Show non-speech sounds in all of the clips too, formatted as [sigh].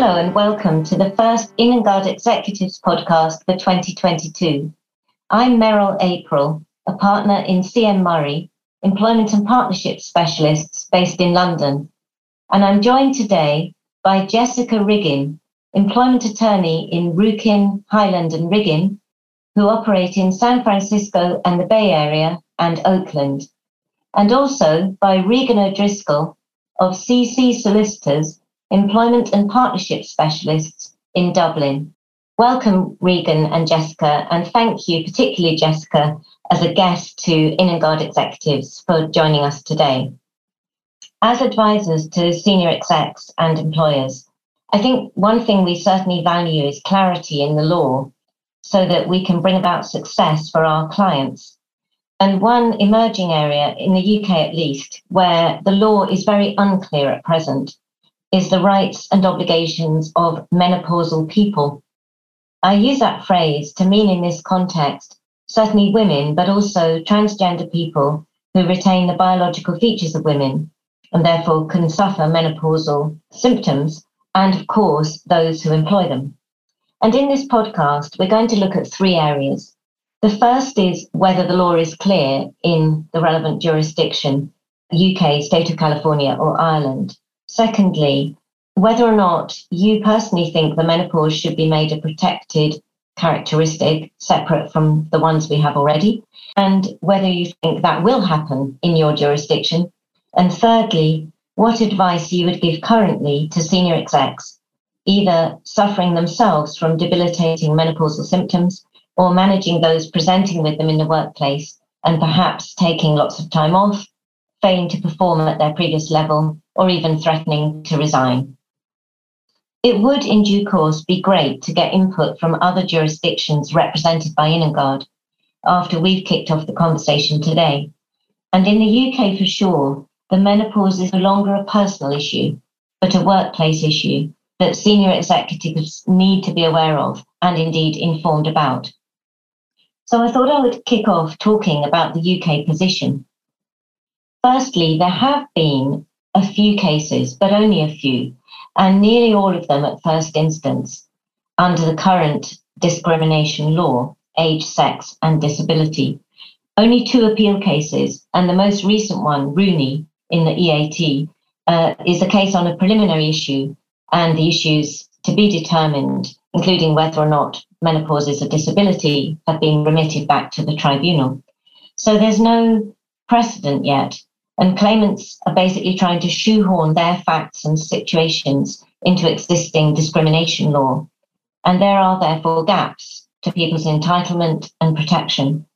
Hello and welcome to the first Innangard Executives podcast for 2022. I'm Merrill April, a partner in CM Murray, Employment and Partnerships Specialists based in London. And I'm joined today by Jessica Riggin, employment attorney in Rukin, Hyland and Riggin, who operate in San Francisco and the Bay Area and Oakland. And also by Regan O'Driscoll of CC Solicitors Employment and Partnership Specialists in Dublin. Welcome, Regan and Jessica, and thank you, particularly Jessica, as a guest to Innangard Executives for joining us today. As advisors to senior execs and employers, I think one thing we certainly value is clarity in the law so that we can bring about success for our clients. And one emerging area, in the UK at least, where the law is very unclear at present, is the rights and obligations of menopausal people. I use that phrase to mean in this context certainly women, but also transgender people who retain the biological features of women and therefore can suffer menopausal symptoms, and of course, those who employ them. And in this podcast, we're going to look at three areas. The first is whether the law is clear in the relevant jurisdiction, UK, State of California, or Ireland. Secondly, whether or not you personally think the menopause should be made a protected characteristic separate from the ones we have already, and whether you think that will happen in your jurisdiction. And thirdly, what advice you would give currently to senior execs, either suffering themselves from debilitating menopausal symptoms or managing those presenting with them in the workplace and perhaps taking lots of time off, failing to perform at their previous level, or even threatening to resign. It would, in due course, be great to get input from other jurisdictions represented by Innangard after we've kicked off the conversation today. And in the UK, for sure, the menopause is no longer a personal issue, but a workplace issue that senior executives need to be aware of and indeed informed about. So I thought I would kick off talking about the UK position. Firstly, there have been a few cases, but only a few, and nearly all of them at first instance under the current discrimination law, age, sex, and disability. Only two appeal cases, and the most recent one, Rooney, in the EAT, uh, is a case on a preliminary issue and the issues to be determined, including whether or not menopause is a disability, have been remitted back to the tribunal. So there's no precedent yet and claimants are basically trying to shoehorn their facts and situations into existing discrimination law. And there are therefore gaps to people's entitlement and protection.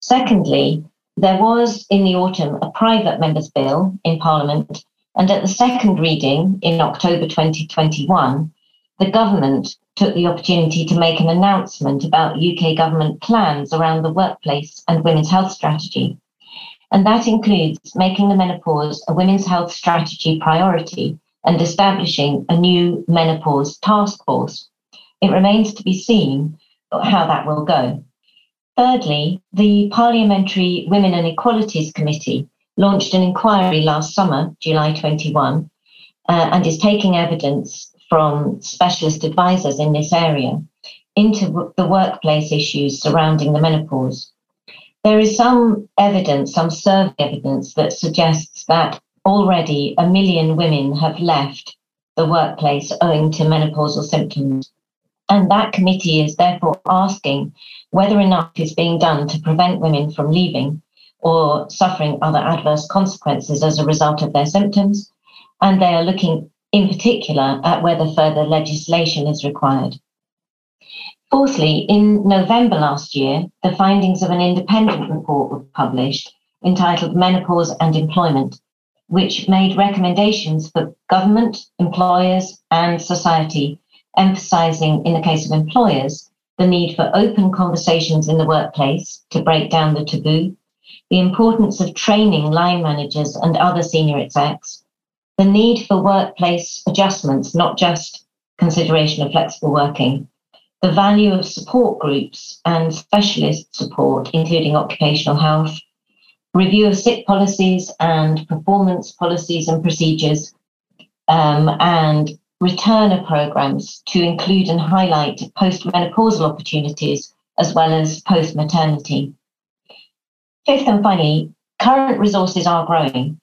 Secondly, there was in the autumn a private members' bill in Parliament, and at the second reading in October 2021, the government took the opportunity to make an announcement about UK government plans around the workplace and women's health strategy. And that includes making the menopause a women's health strategy priority and establishing a new menopause task force. It remains to be seen how that will go. Thirdly, the Parliamentary Women and Equalities Committee launched an inquiry last summer, July 21, uh, and is taking evidence from specialist advisors in this area into the workplace issues surrounding the menopause. There is some evidence, some survey evidence that suggests that already a million women have left the workplace owing to menopausal symptoms. And that committee is therefore asking whether enough is being done to prevent women from leaving or suffering other adverse consequences as a result of their symptoms. And they are looking in particular at whether further legislation is required. Fourthly, in November last year, the findings of an independent report were published entitled Menopause and Employment, which made recommendations for government, employers, and society, emphasizing, in the case of employers, the need for open conversations in the workplace to break down the taboo, the importance of training line managers and other senior execs, the need for workplace adjustments, not just consideration of flexible working, the value of support groups and specialist support, including occupational health, review of sick policies and performance policies and procedures, um, and returner programs to include and highlight postmenopausal opportunities as well as post maternity. Fifth and finally, current resources are growing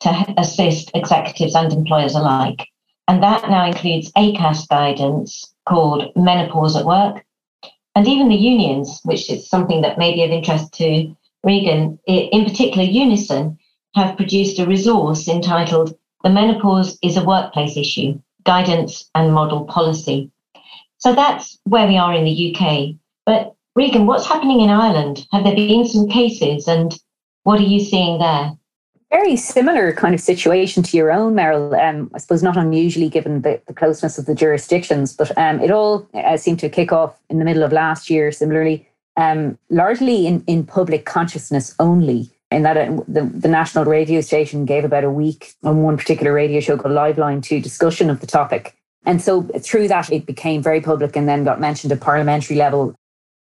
to assist executives and employers alike. And that now includes ACAS guidance called Menopause at Work, and even the unions, which is something that may be of interest to Regan, in particular Unison, have produced a resource entitled The Menopause is a Workplace Issue Guidance and Model Policy. So that's where we are in the UK. But Regan, what's happening in Ireland? Have there been some cases and what are you seeing there? Very similar kind of situation to your own, Merrill. Um, I suppose not unusually given the, the closeness of the jurisdictions, but um, it all uh, seemed to kick off in the middle of last year, similarly, um, largely in, in public consciousness only. In that uh, the, the national radio station gave about a week on one particular radio show called Liveline to discussion of the topic. And so through that, it became very public and then got mentioned at parliamentary level.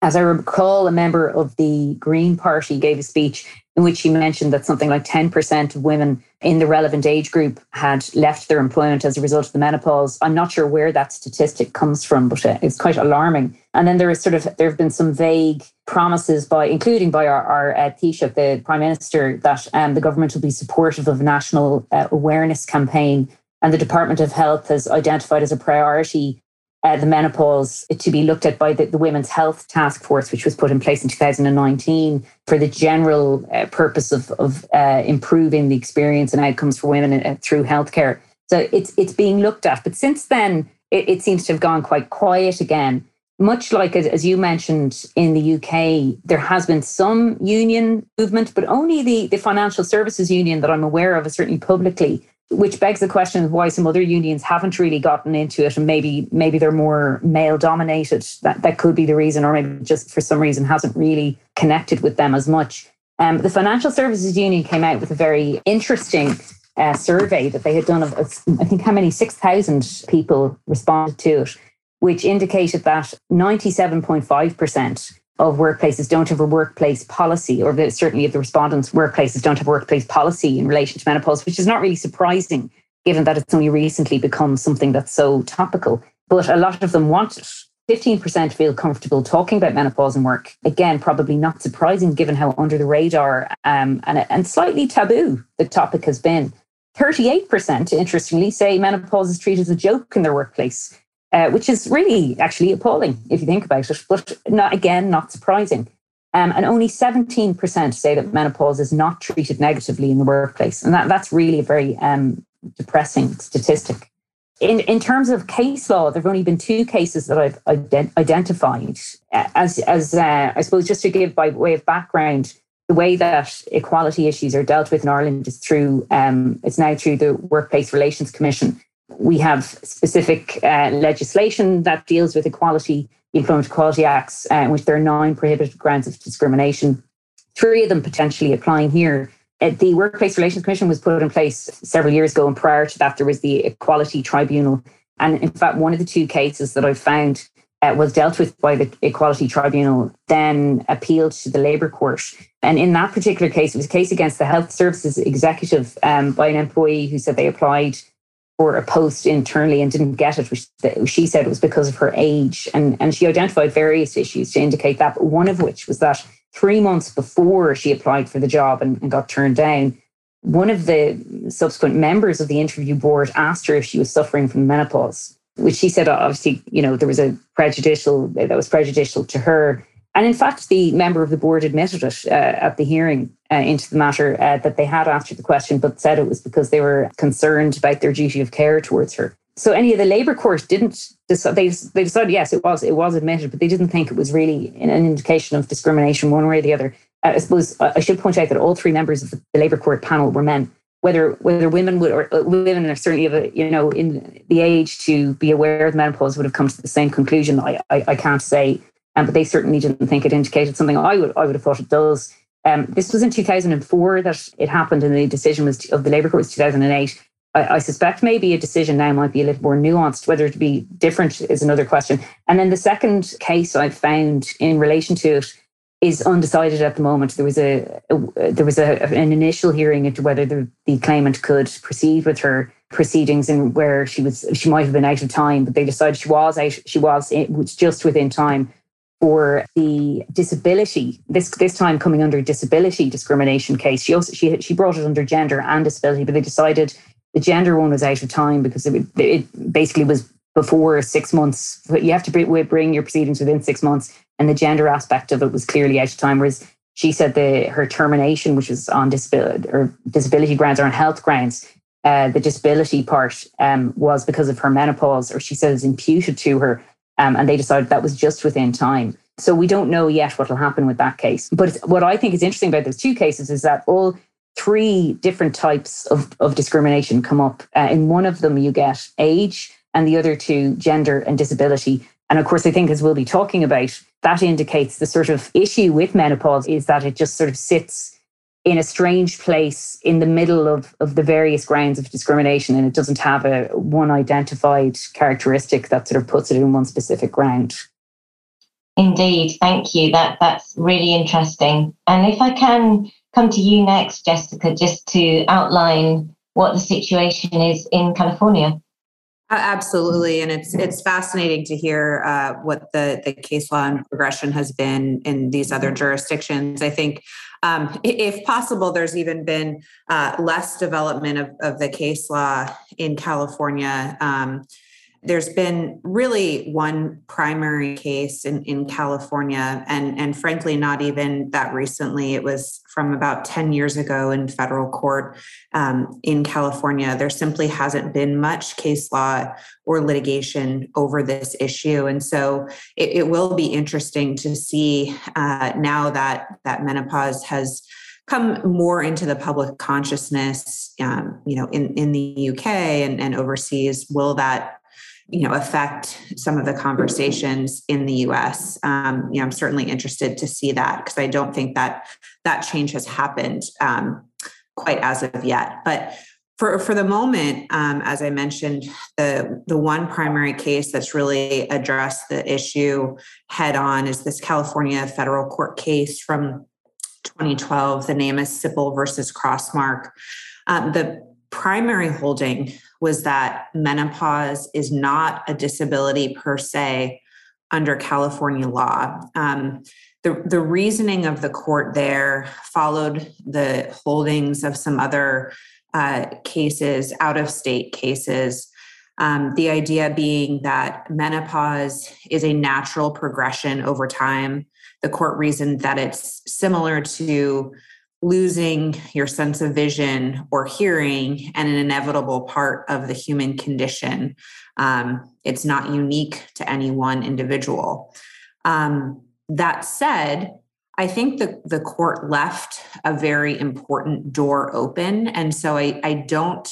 As I recall, a member of the Green Party gave a speech in which he mentioned that something like 10% of women in the relevant age group had left their employment as a result of the menopause. I'm not sure where that statistic comes from, but uh, it's quite alarming. And then there is sort of there have been some vague promises by, including by our, our uh, Taoiseach, the Prime Minister, that um, the government will be supportive of a national uh, awareness campaign. And the Department of Health has identified as a priority uh, the menopause to be looked at by the, the, Women's Health Task Force, which was put in place in 2019 for the general uh, purpose of, of uh, improving the experience and outcomes for women uh, through healthcare. So it's it's being looked at, but since then it, it seems to have gone quite quiet again. Much like as you mentioned in the UK, there has been some union movement, but only the, the financial services union that I'm aware of, certainly publicly, which begs the question of why some other unions haven't really gotten into it and maybe maybe they're more male dominated. That that could be the reason or maybe just for some reason hasn't really connected with them as much. Um, the financial services union came out with a very interesting uh, survey that they had done of, i think how many 6000 people responded to it which indicated that 97.5% of workplaces don't have a workplace policy, or the, certainly of the respondents' workplaces don't have a workplace policy in relation to menopause, which is not really surprising given that it's only recently become something that's so topical. But a lot of them want it. 15% feel comfortable talking about menopause and work. Again, probably not surprising given how under the radar um, and, and slightly taboo the topic has been. 38%, interestingly, say menopause is treated as a joke in their workplace uh, which is really actually appalling if you think about it, but not again, not surprising. Um, and only 17% say that menopause is not treated negatively in the workplace. And that, that's really a very um, depressing statistic. In, in terms of case law, there have only been two cases that I've ident- identified. As, as uh, I suppose, just to give by way of background, the way that equality issues are dealt with in Ireland is through, um, it's now through the Workplace Relations Commission, we have specific uh, legislation that deals with equality, the Employment Equality Acts, uh, in which there are nine prohibited grounds of discrimination, three of them potentially applying here. Uh, the Workplace Relations Commission was put in place several years ago, and prior to that, there was the Equality Tribunal. And in fact, one of the two cases that I found uh, was dealt with by the Equality Tribunal, then appealed to the Labour Court. And in that particular case, it was a case against the Health Services Executive um, by an employee who said they applied for a post internally and didn't get it, which she said was because of her age. And, and she identified various issues to indicate that, but one of which was that three months before she applied for the job and, and got turned down, one of the subsequent members of the interview board asked her if she was suffering from menopause, which she said obviously, you know, there was a prejudicial that was prejudicial to her. And in fact, the member of the board admitted it uh, at the hearing uh, into the matter uh, that they had answered the question, but said it was because they were concerned about their duty of care towards her. So any of the Labour court didn't decide. They, they decided yes, it was it was admitted, but they didn't think it was really an indication of discrimination one way or the other. Uh, I suppose I should point out that all three members of the Labour court panel were men. Whether whether women would or uh, women are certainly of a, you know in the age to be aware of menopause would have come to the same conclusion. I I, I can't say um, but they certainly didn't think it indicated something I would I would have thought it does. Um, this was in 2004 that it happened, and the decision was of the Labour Court was 2008. I, I, suspect maybe a decision now might be a little more nuanced. Whether it be different is another question. And then the second case I've found in relation to it is undecided at the moment. There was a, a there was a, an initial hearing into whether the, the claimant could proceed with her proceedings and where she was she might have been out of time, but they decided she was out. She was it was just within time for the disability. This this time coming under disability discrimination case. She also she she brought it under gender and disability, but they decided the gender one was out of time because it, it basically was before six months. But You have to bring your proceedings within six months, and the gender aspect of it was clearly out of time. Whereas she said the her termination, which was on disability or disability grounds or on health grounds, uh, the disability part um, was because of her menopause, or she it's imputed to her, um, and they decided that was just within time. So we don't know yet what will happen with that case. But what I think is interesting about those two cases is that all three different types of, of discrimination come up. Uh, in one of them, you get age, and the other two, gender and disability. And of course, I think as we'll be talking about, that indicates the sort of issue with menopause is that it just sort of sits in a strange place in the middle of, of the various grounds of discrimination and it doesn't have a one identified characteristic that sort of puts it in one specific ground. Indeed, thank you. That that's really interesting. And if I can come to you next, Jessica, just to outline what the situation is in California. Absolutely, and it's it's fascinating to hear uh, what the the case law and progression has been in these other jurisdictions. I think, um, if possible, there's even been uh, less development of, of the case law in California. Um, there's been really one primary case in, in California, and, and frankly, not even that recently. It was from about 10 years ago in federal court um, in California. There simply hasn't been much case law or litigation over this issue. And so it, it will be interesting to see uh, now that, that menopause has come more into the public consciousness, um, you know, in, in the UK and, and overseas. Will that you know affect some of the conversations in the US. Um, you know, I'm certainly interested to see that because I don't think that that change has happened um, quite as of yet. But for for the moment, um, as I mentioned, the the one primary case that's really addressed the issue head on is this California federal court case from 2012. The name is Sipple versus Crossmark. Um, the primary holding was that menopause is not a disability per se under California law. Um, the, the reasoning of the court there followed the holdings of some other uh, cases, out of state cases. Um, the idea being that menopause is a natural progression over time. The court reasoned that it's similar to losing your sense of vision or hearing and an inevitable part of the human condition. Um, it's not unique to any one individual. Um, that said, I think the, the court left a very important door open. And so I, I don't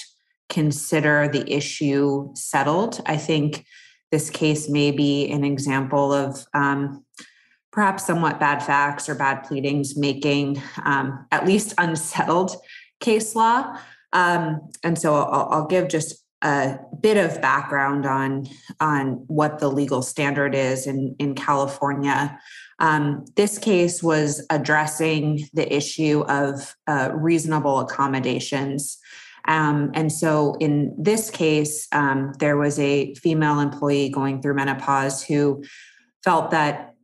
consider the issue settled. I think this case may be an example of um, perhaps somewhat bad facts or bad pleadings making um, at least unsettled case law. Um, and so I'll, I'll, give just a bit of background on on what the legal standard is in in California. Um, this case was addressing the issue of uh, reasonable accommodations. Um, and so in this case, um, there was a female employee going through menopause who felt that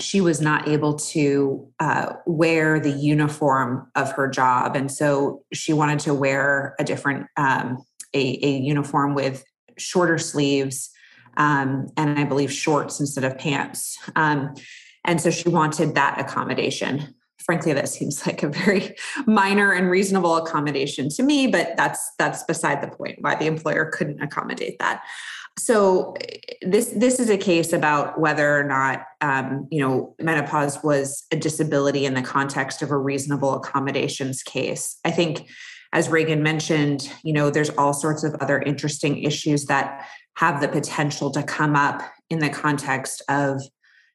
she was not able to uh, wear the uniform of her job. And so she wanted to wear a different um, a, a, uniform with shorter sleeves um, and i believe shorts instead of pants. Um, and so she wanted that accommodation. Frankly that seems [laughs] like a very minor and reasonable accommodation to me but that's that's beside the point why the employer couldn't accommodate that so this this is a case about whether or not um, you know menopause was a disability in the context of a reasonable accommodations case. I think, as Regan mentioned, you know there's all sorts of other interesting issues that have the potential to come up in the context of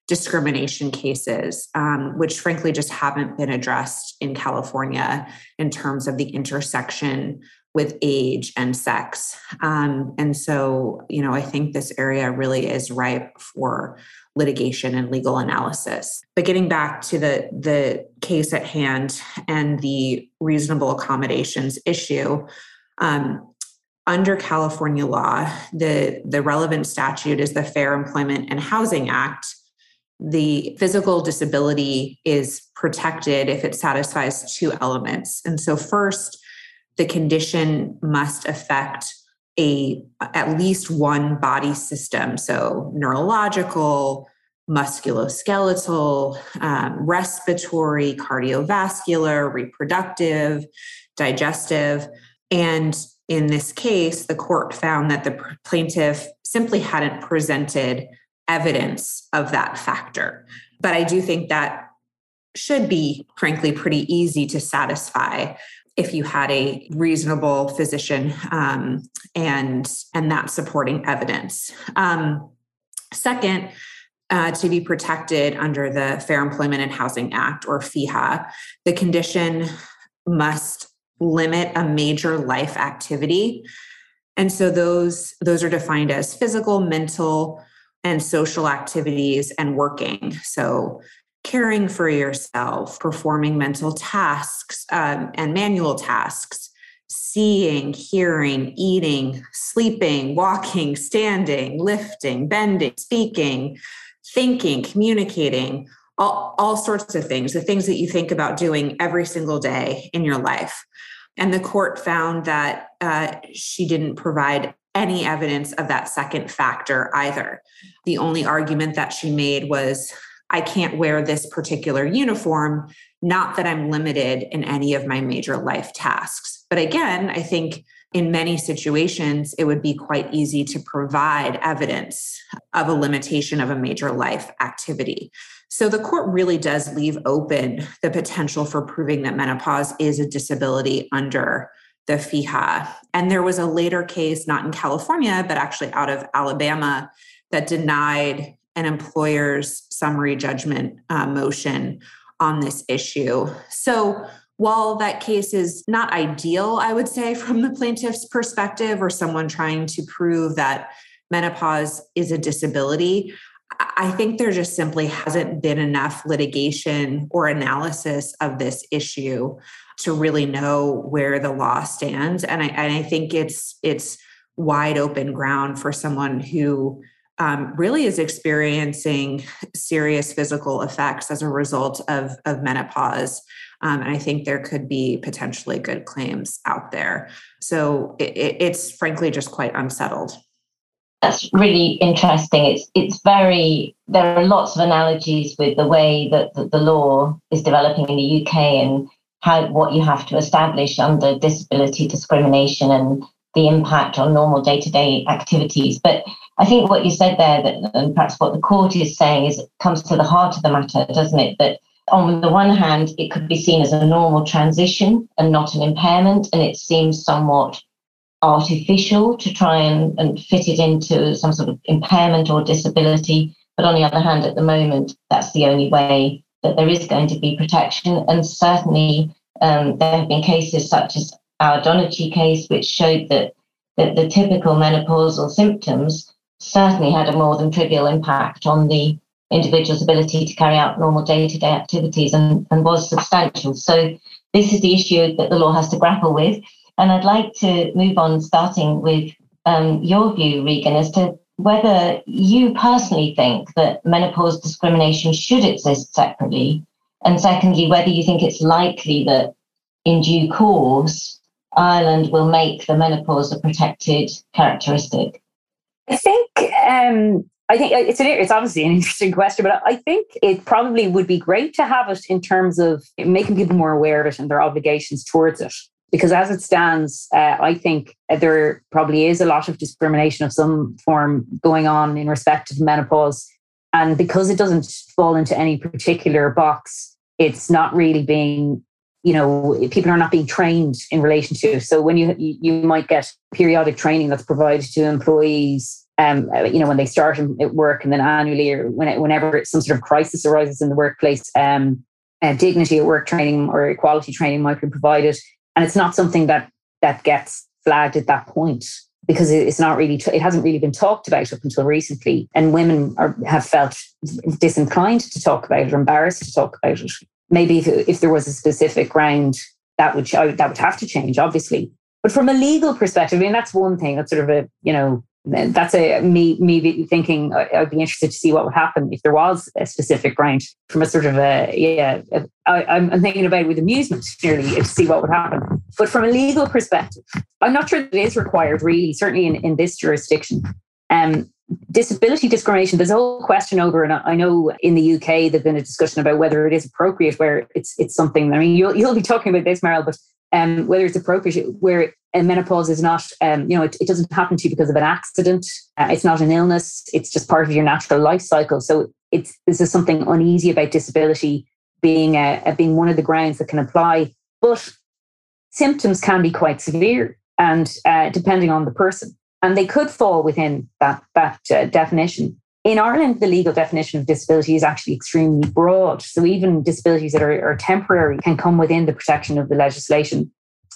discrimination cases, um, which frankly just haven't been addressed in California in terms of the intersection with age and sex. Um, and so, you know, I think this area really is ripe for litigation and legal analysis. But getting back to the, the case at hand and the reasonable accommodations issue, um, under California law, the, the relevant statute is the Fair Employment and Housing Act. The physical disability is protected if it satisfies two elements. And so, first, the condition must affect a at least one body system. So neurological musculoskeletal um, respiratory cardiovascular reproductive digestive. And in this case the court found that the plaintiff simply hadn't presented evidence of that factor. But i do think that should be frankly pretty easy to satisfy if you had a reasonable physician um, and and that supporting evidence. Um, second, uh, to be protected under the Fair Employment and Housing Act or FEHA, the condition must limit a major life activity. And so those those are defined as physical, mental, and social activities and working. So caring for yourself, performing mental tasks um, and manual tasks, seeing, hearing, eating, sleeping, walking, standing, lifting, bending, speaking, thinking, communicating, all, all sorts of things, the things that you think about doing every single day in your life. And the court found that uh, she didn't provide any evidence of that second factor either. The only argument that she made was I can't wear this particular uniform, not that I'm limited in any of my major life tasks. But again, I think in many situations, it would be quite easy to provide evidence of a limitation of a major life activity. So the court really does leave open the potential for proving that menopause is a disability under the FEHA. And there was a later case, not in California, but actually out of Alabama, that denied an employer's summary judgment uh, motion on this issue. So, while that case is not ideal, I would say, from the plaintiff's perspective or someone trying to prove that menopause is a disability, I think there just simply hasn't been enough litigation or analysis of this issue to really know where the law stands. And I, and I think it's it's wide open ground for someone who um, really is experiencing serious physical effects as a result of, of menopause. Um, and I think there could be potentially good claims out there. So it, it's frankly just quite unsettled. That's really interesting. It's it's very there are lots of analogies with the way that, that the law is developing in the UK and how what you have to establish under disability discrimination and the impact on normal day-to-day activities. But I think what you said there, that, and perhaps what the court is saying, is it comes to the heart of the matter, doesn't it? That on the one hand, it could be seen as a normal transition and not an impairment, and it seems somewhat artificial to try and, and fit it into some sort of impairment or disability. But on the other hand, at the moment, that's the only way that there is going to be protection. And certainly, um, there have been cases such as our Donnachie case, which showed that, that the typical menopausal symptoms certainly had a more than trivial impact on the individual's ability to carry out normal day-to-day activities and, and was substantial. So this is the issue that the law has to grapple with. And I'd like to move on, starting with um, your view, Regan, as to whether you personally think that menopause discrimination should exist separately. And secondly, whether you think it's likely that in due course, Ireland will make the menopause a protected characteristic. I think um, I think it's an it's obviously an [laughs] interesting question, but I think it probably would be great to have it in terms of making people more aware of it and their obligations towards it. Because as it stands, uh, I think there probably is a lot of discrimination of some form going on in respect of menopause, and because it doesn't fall into any particular box, it's not really being you know people are not being trained in relation to so when you you might get periodic training that's provided to employees um you know when they start at work and then annually or when, whenever some sort of crisis arises in the workplace um uh, dignity at work training or equality training might be provided. And it's not something that that gets flagged at that point because it's not really it hasn't really been talked about up until recently. And women are, have felt disinclined to talk about it or embarrassed to talk about it maybe if, if there was a specific ground that would that would have to change obviously But from a legal perspective, I mean, that's one thing. That's sort of a, you know, that's a me me thinking I'd be interested to see what would happen if there was a specific ground from a sort of a yeah I, am thinking about it with amusement nearly to see what would happen but from a legal perspective I'm not sure that it is required really certainly in, in this jurisdiction um, disability discrimination there's a whole question over and I know in the UK there's been a discussion about whether it is appropriate where it's it's something I mean you'll, you'll be talking about this Merrill but um, whether it's appropriate where menopause is not, um, you know, it, it, doesn't happen to you because of an accident. Uh, it's not an illness. It's just part of your natural life cycle. So it's this is something uneasy about disability being a, a being one of the grounds that can apply. But symptoms can be quite severe, and uh, depending on the person, and they could fall within that that uh, definition. In Ireland, the legal definition of disability is actually extremely broad. So even disabilities that are, are temporary can come within the protection of the legislation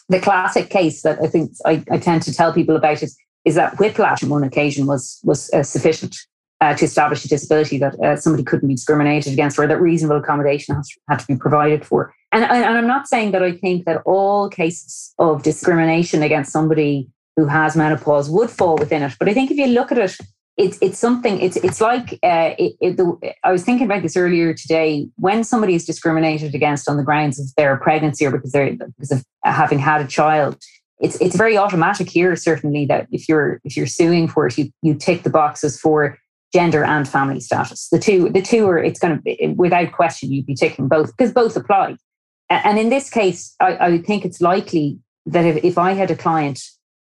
the classic case that I think I, I tend to tell people about is, is that whiplash on one occasion was, was uh, sufficient uh, to establish a disability that uh, somebody couldn't be discriminated against or that reasonable accommodation has, had to be provided for. And, and I'm not saying that I think that all cases of discrimination against somebody who has menopause would fall within it. But I think if you look at it it's it's something it's it's like uh, it, it, the, I was thinking about this earlier today. When somebody is discriminated against on the grounds of their pregnancy or because they're because of having had a child, it's it's very automatic here. Certainly, that if you're if you're suing for it, you you tick the boxes for gender and family status. The two the two are it's going to be without question you'd be ticking both because both apply. And in this case, I, I think it's likely that if, if I had a client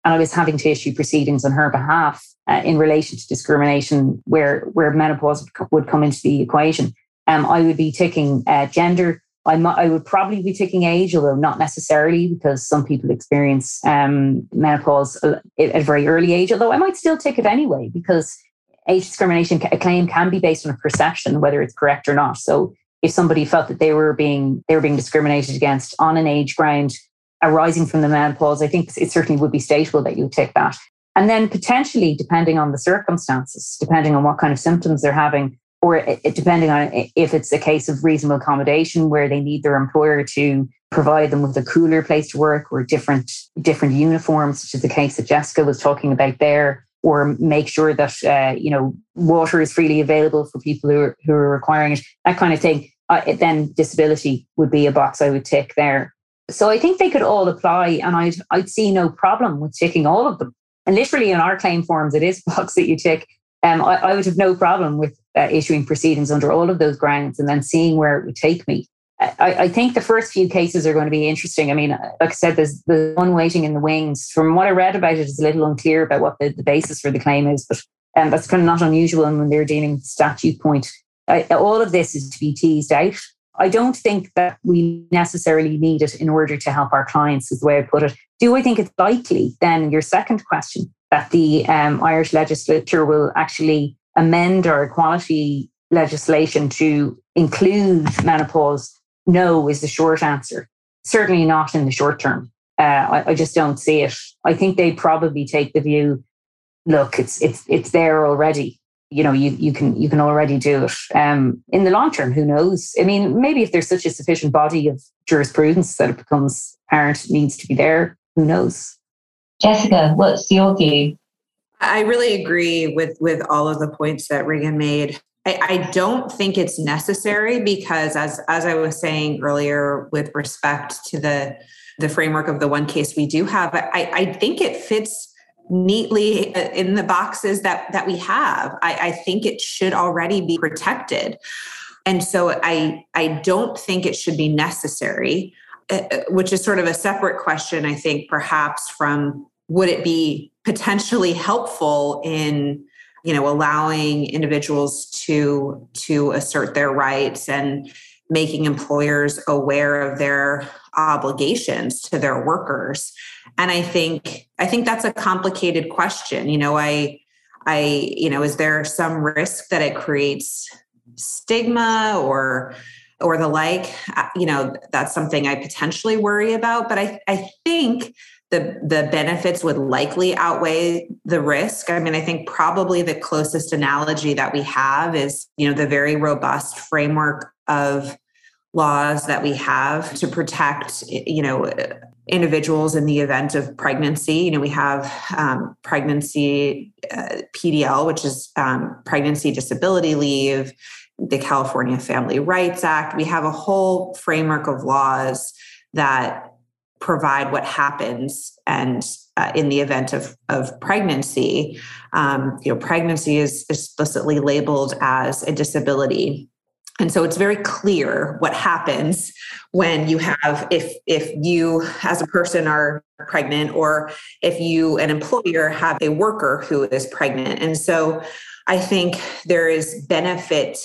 and I was having to issue proceedings on her behalf uh, in relation to discrimination where, where menopause would come into the equation. Um, I would be taking uh, gender. I, I would probably be taking age, although not necessarily, because some people experience um, menopause at a very early age. Although I might still take it anyway, because age discrimination a claim can be based on a perception, whether it's correct or not. So if somebody felt that they were being they were being discriminated against on an age ground arising from the menopause, I think it certainly would be stateable that you take that. And then potentially, depending on the circumstances, depending on what kind of symptoms they're having, or depending on if it's a case of reasonable accommodation where they need their employer to provide them with a cooler place to work or different different uniforms, such as the case that Jessica was talking about there, or make sure that uh, you know water is freely available for people who are, who are requiring it, that kind of thing. Uh, then disability would be a box I would tick there. So I think they could all apply, and I'd I'd see no problem with ticking all of them. And literally in our claim forms, it is [laughs] box that you tick. Um, I, I would have no problem with uh, issuing proceedings under all of those grounds and then seeing where it would take me. I, I, think the first few cases are going to be interesting. I mean, like I said, there's the one waiting in the wings. From what I read about it, it's a little unclear about what the, the basis for the claim is, but um, that's kind of not unusual when they're dealing with statute point. I, all of this is to be teased out. I don't think that we necessarily need it in order to help our clients, is the way I put it. Do I think it's likely, then, your second question, that the um, Irish legislature will actually amend our equality legislation to include menopause? No, is the short answer. Certainly not in the short term. Uh, I, I just don't see it. I think they probably take the view look, it's it's it's there already you know you you can you can already do it um, in the long term who knows? I mean maybe if there's such a sufficient body of jurisprudence that it becomes apparent needs to be there who knows? Jessica what's your view? I really agree with with all of the points that regan made. I, I don't think it's necessary because as as i was saying earlier with respect to the the framework of the one case we do have i i think it fits neatly uh, in the boxes that that we have. I, I think it should already be protected. And so i i don't think it should be necessary uh, uh, which is sort of a separate question i think perhaps from would it be potentially helpful in you know allowing individuals to to assert their rights and making employers aware of their obligations to their workers and i think i think that's a complicated question you know i i you know is there some risk that it creates stigma or or the like? Uh, you know that's something i potentially worry about but i i think the the benefits would likely outweigh the risk. I mean i think probably the closest analogy that we have is you know the very robust framework of laws that we have to protect you know individuals in the event of pregnancy. You know, we have um, pregnancy uh, PDL, which is um, pregnancy disability leave, the California Family Rights Act. We have a whole framework of laws that provide what happens and uh, in the event of, of pregnancy um, you know pregnancy is explicitly labeled as a disability and so it's very clear what happens when you have if if you as a person are pregnant or if you an employer have a worker who is pregnant. And so i think there is benefit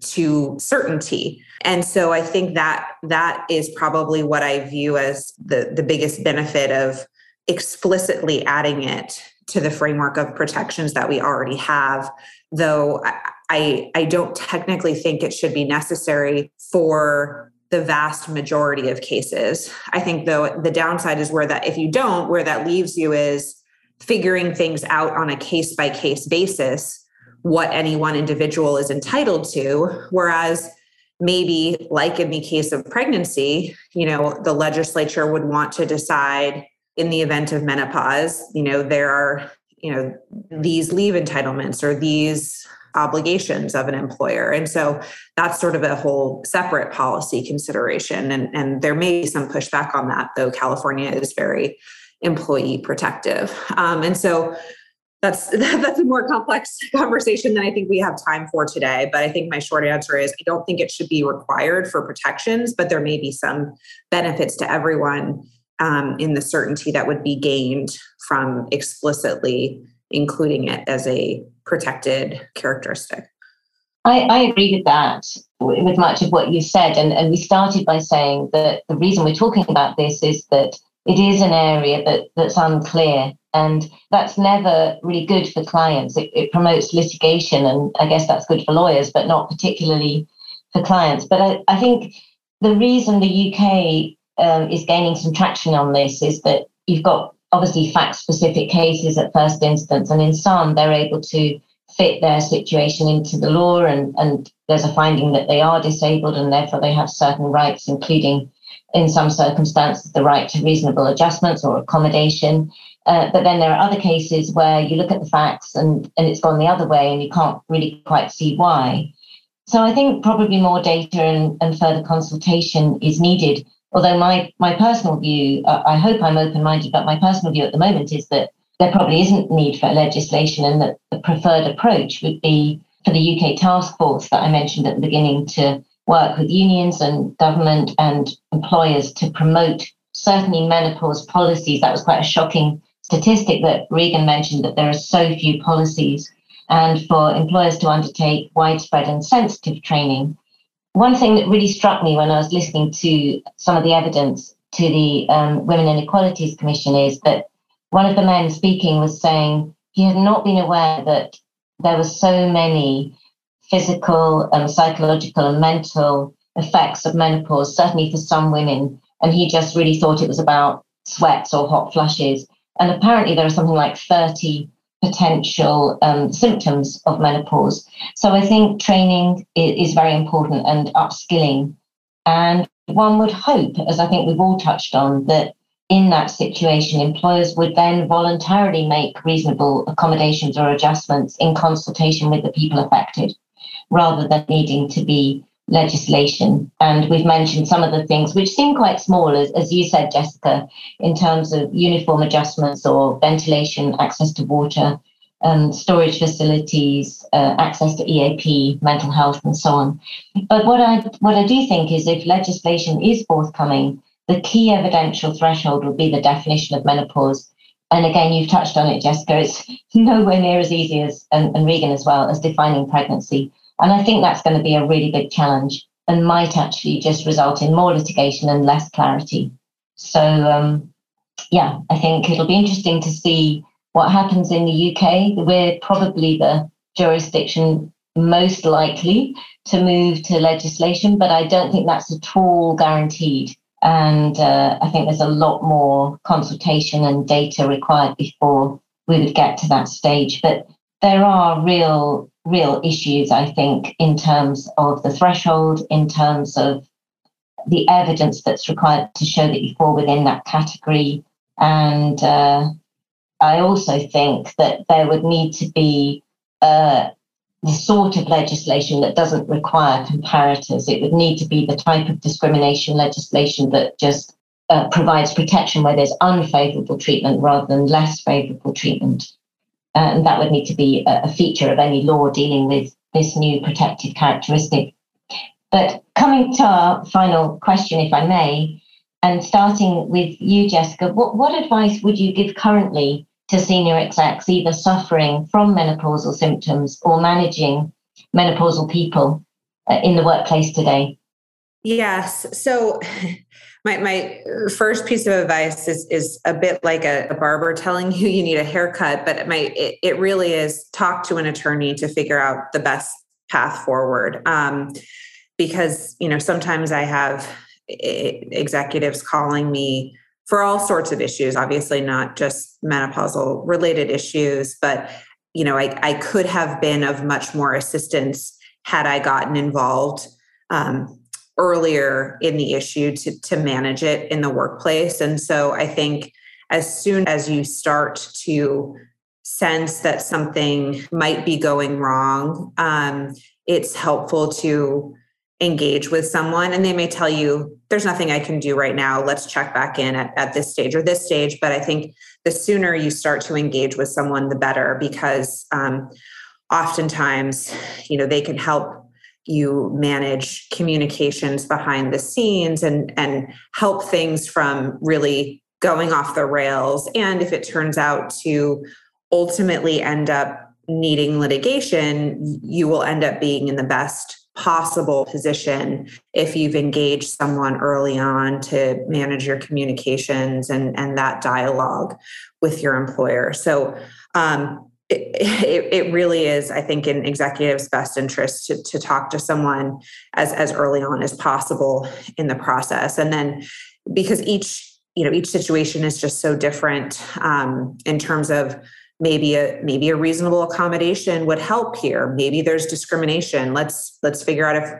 to certainty. And so i think that that is probably what i view as the the biggest benefit of explicitly adding it to the framework of protections that we already have. Though I, I I don't technically think it should be necessary for the vast majority of cases. I think though the downside is where that if you don't, where that leaves you is figuring things out on a case by case basis, what any one individual is entitled to. Whereas maybe like in the case of pregnancy, you know, the legislature would want to decide in the event of menopause, you know, there are, you know, these leave entitlements or these obligations of an employer. And so that's sort of a whole separate policy consideration. And, and there may be some pushback on that, though California is very employee protective. Um, and so that's [laughs] that's a more complex [laughs] conversation than I think we have time for today. But I think my short answer is I don't think it should be required for protections, but there may be some benefits to everyone um, in the certainty that would be gained from explicitly including it as a protected characteristic. I, I, agree with that, with much of what you said. And, and we started by saying that the reason we're talking about this is that it is an area that, that's unclear. And that's never really good for clients. It, it promotes litigation, and I guess that's good for lawyers, but not particularly for clients. But I, I think the reason the UK um, is gaining some traction on this is that you've got obviously fact specific cases at first instance, and in some they're able to fit their situation into the law, and, and there's a finding that they are disabled and therefore they have certain rights, including in some circumstances the right to reasonable adjustments or accommodation. Uh, but then there are other cases where you look at the facts and, and it's gone the other way and you can't really quite see why. So I think probably more data and, and further consultation is needed Although my my personal view, uh, I hope I'm open minded, but my personal view at the moment is that there probably isn't need for legislation, and that the preferred approach would be for the UK task force that I mentioned at the beginning to work with unions and government and employers to promote certainly menopause policies. That was quite a shocking statistic that Regan mentioned that there are so few policies, and for employers to undertake widespread and sensitive training one thing that really struck me when I was listening to some of the evidence to the um, Women and Equalities Commission is that one of the men speaking was saying he had not been aware that there were so many physical, and psychological, and mental effects of menopause, certainly for some women. And he just really thought it was about sweats or hot flushes. And apparently, there are something like 30 potential um, symptoms of menopause. So I think training is, very important and upskilling. And one would hope, as I think we've all touched on, that in that situation, employers would then voluntarily make reasonable accommodations or adjustments in consultation with the people affected, rather than needing to be legislation. And we've mentioned some of the things which seem quite small, as, as you said, Jessica, in terms of uniform adjustments or ventilation, access to water, um, storage facilities, uh, access to EAP, mental health, and so on. But what I what I do think is, if legislation is forthcoming, the key evidential threshold will be the definition of menopause. And again, you've touched on it, Jessica. It's [laughs] nowhere near as easy as, and, and Regan as well, as defining pregnancy. And I think that's going to be a really big challenge and might actually just result in more litigation and less clarity. So, um, yeah, I think it'll be interesting to see what happens in the UK. We're probably the jurisdiction most likely to move to legislation, but I don't think that's at all guaranteed. And uh, I think there's a lot more consultation and data required before we would get to that stage. But there are real real issues, I think, in terms of the threshold, in terms of the evidence that's required to show that you fall within that category. And uh, I also think that there would need to be uh, the sort of legislation that doesn't require comparators. It would need to be the type of discrimination legislation that just uh, provides protection where there's unfavorable treatment rather than less favorable treatment. Uh, and that would need to be a, a feature of any law dealing with this new protected characteristic. But coming to our final question, if I may, and starting with you, Jessica, what, what advice would you give currently to senior execs either suffering from menopausal symptoms or managing menopausal people uh, in the workplace today? Yes. So [laughs] my, my first piece of advice is, is a bit like a, a barber telling you you need a haircut, but my, it, it, really is talk to an attorney to figure out the best path forward. Um, because, you know, sometimes I have executives calling me for all sorts of issues, obviously not just menopausal related issues, but you know, I, I could have been of much more assistance had I gotten involved um, earlier in the issue to, to manage it in the workplace. And so I think as soon as you start to sense that something might be going wrong, um, it's helpful to engage with someone. And they may tell you there's nothing i can do right now. Let's check back in at, at this stage or this stage. But i think the sooner you start to engage with someone the better because um, oftentimes you know they can help you manage communications behind the scenes and and help things from really going off the rails and if it turns out to ultimately end up needing litigation you will end up being in the best possible position if you've engaged someone early on to manage your communications and, and that dialogue with your employer. So um, it, it, really is, I think, in executives' best interest to, to talk to someone as, as early on as possible in the process. And then because each you know each situation is just so different um, in terms of maybe a maybe a reasonable accommodation would help here maybe there's discrimination let's let's figure out if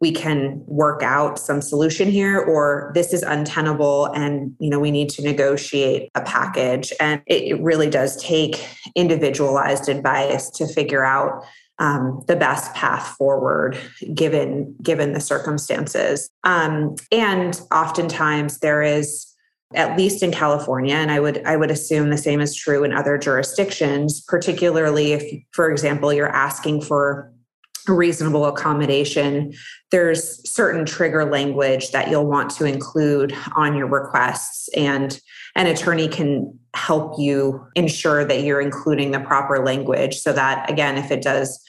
we can work out some solution here or this is untenable and you know we need to negotiate a package. And it, really does take individualized advice to figure out um, the best path forward given given the circumstances. Um, and oftentimes there is at least in California, and I would I would assume the same is true in other jurisdictions, particularly if, for example, you're asking for reasonable accommodation. There's certain trigger language that you'll want to include on your requests, and an attorney can help you ensure that you're including the proper language so that again, if it does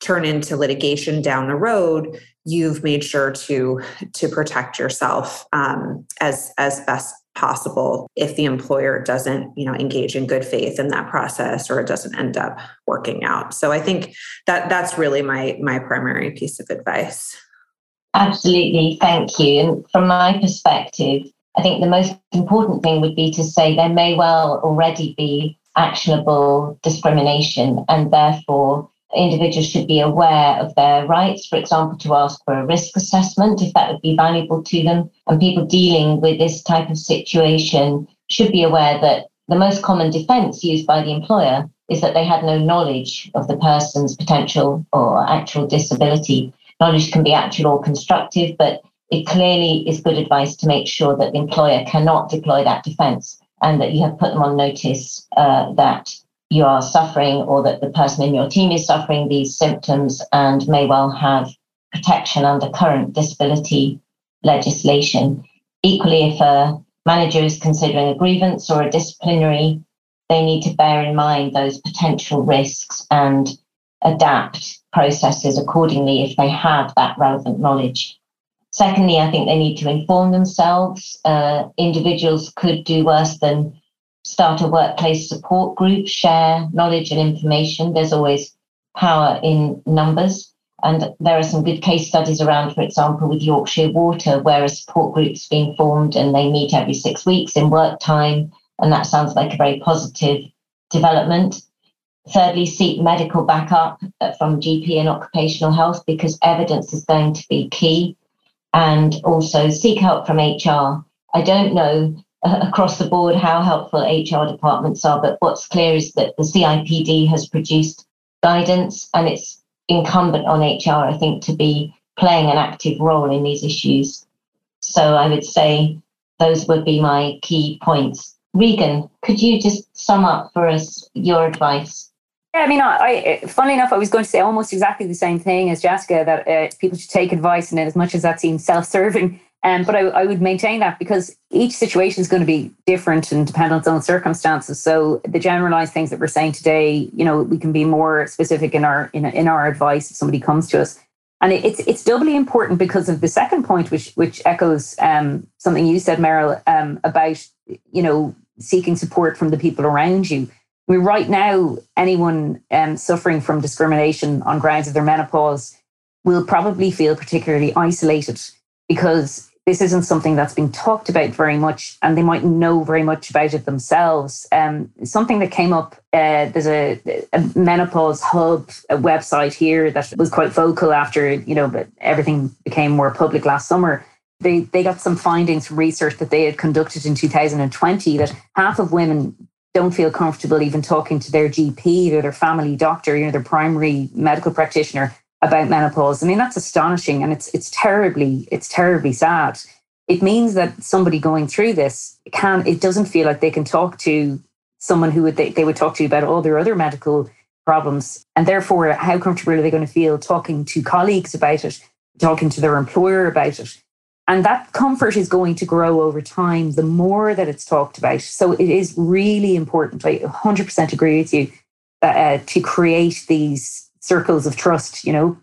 turn into litigation down the road, you've made sure to to protect yourself um, as as best possible if the employer doesn't you know engage in good faith in that process or it doesn't end up working out. So i think that that's really my my primary piece of advice. Absolutely. Thank you. And from my perspective i think the most important thing would be to say there may well already be actionable discrimination and therefore individuals should be aware of their rights, for example, to ask for a risk assessment if that would be valuable to them. And people dealing with this type of situation should be aware that the most common defense used by the employer is that they had no knowledge of the person's potential or actual disability. Knowledge can be actual or constructive, but it clearly is good advice to make sure that the employer cannot deploy that defense and that you have put them on notice uh, that you are suffering or that the person in your team is suffering these symptoms and may well have protection under current disability legislation. Equally, if a manager is considering a grievance or a disciplinary, they need to bear in mind those potential risks and adapt processes accordingly if they have that relevant knowledge. Secondly, I think they need to inform themselves. Uh, individuals could do worse than start a workplace support group, share knowledge and information. There's always power in numbers. And there are some good case studies around, for example, with Yorkshire Water, where a support group's been formed and they meet every six weeks in work time. And that sounds like a very positive development. Thirdly, seek medical backup from GP and occupational health because evidence is going to be key. and also seek help from HR. I don't know across the board how helpful HR departments are, but what's clear is that the CIPD has produced guidance and it's incumbent on HR, I think, to be playing an active role in these issues. So I would say those would be my key points. Regan, could you just sum up for us your advice? Yeah, I mean, I, I funnily enough, I was going to say almost exactly the same thing as Jessica that uh, people should take advice, and as much as that seems self-serving, um, but I, I, would maintain that because each situation is going to be different and depend on its own circumstances. So the generalized things that we're saying today, you know, we can be more specific in our in, in our advice if somebody comes to us. And it, it's it's doubly important because of the second point, which which echoes um, something you said, Merrill, um, about you know seeking support from the people around you. I mean, right now, anyone um, suffering from discrimination on grounds of their menopause will probably feel particularly isolated because this isn't something that's been talked about very much, and they might know very much about it themselves. Um, something that came up uh, there's a, a, menopause hub a website here that was quite vocal after you know but everything became more public last summer. They they got some findings from research that they had conducted in 2020 that half of women don't feel comfortable even talking to their GP or their family doctor, you know, their primary medical practitioner about menopause. I mean, that's astonishing and it's it's terribly, it's terribly sad. It means that somebody going through this can it doesn't feel like they can talk to someone who would they, they would talk to about all their other medical problems. And therefore, how comfortable are they going to feel talking to colleagues about it, talking to their employer about it? And that comfort is going to grow over time the more that it's talked about. So it is really important. I 100% agree with you uh, to create these circles of trust, you know.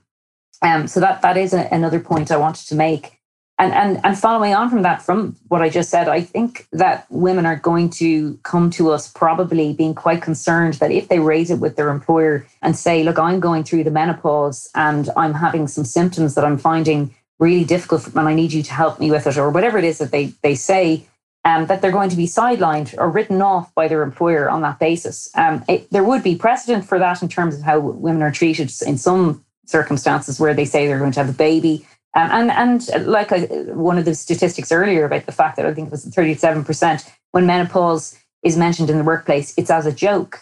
Um, so that that is a, another point I wanted to make. And, and and following on from that, from what I just said, I think that women are going to come to us probably being quite concerned that if they raise it with their employer and say, "Look, I'm going through the menopause and I'm having some symptoms that I'm finding really difficult, and I need you to help me with it," or whatever it is that they they say, um, that they're going to be sidelined or written off by their employer on that basis. Um, it, there would be precedent for that in terms of how women are treated in some circumstances where they say they're going to have a baby. Um, and and like I, one of the statistics earlier about the fact that I think it was 37% when menopause is mentioned in the workplace, it's as a joke.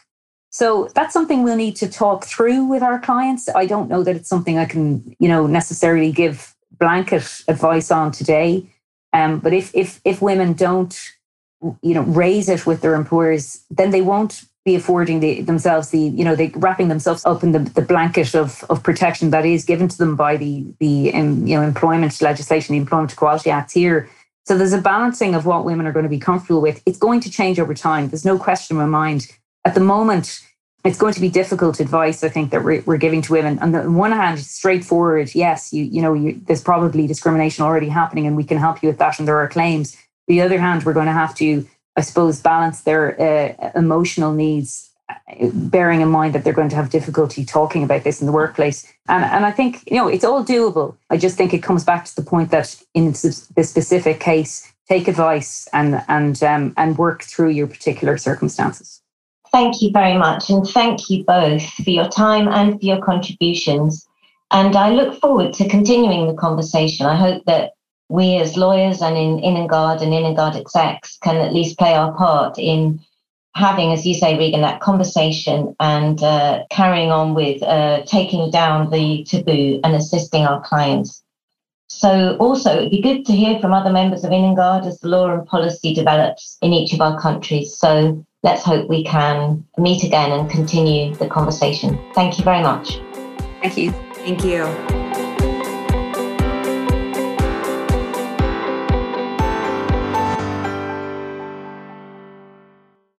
So that's something we'll need to talk through with our clients. I don't know that it's something I can, you know, necessarily give blanket advice on today. Um, but if if if women don't, you know, raise it with their employers, then they won't be affording the, themselves the, you know, they wrapping themselves up in the, the blanket of, of protection that is given to them by the the um, you know employment legislation, the Employment Equality Acts here. So there's a balancing of what women are going to be comfortable with. It's going to change over time. There's no question in my mind. At the moment, it's going to be difficult advice i think that we're, giving to women. On the one hand straightforward. Yes you you know you, there's probably discrimination already happening and we can help you with that and there are claims. The other hand we're going to have to i suppose balance their uh, emotional needs bearing in mind that they're going to have difficulty talking about this in the workplace. And and i think you know it's all doable. I just think it comes back to the point that in this specific case take advice and and um, and work through your particular circumstances Thank you very much. And thank you both for your time and for your contributions. And I look forward to continuing the conversation. I hope that we as lawyers and in Innangard and Innangard execs can at least play our part in having, as you say, Regan, that conversation and uh, carrying on with uh, taking down the taboo and assisting our clients. So also it'd be good to hear from other members of Innangard as the law and policy develops in each of our countries. So let's hope we can meet again and continue the conversation. Thank you very much. Thank you. Thank you.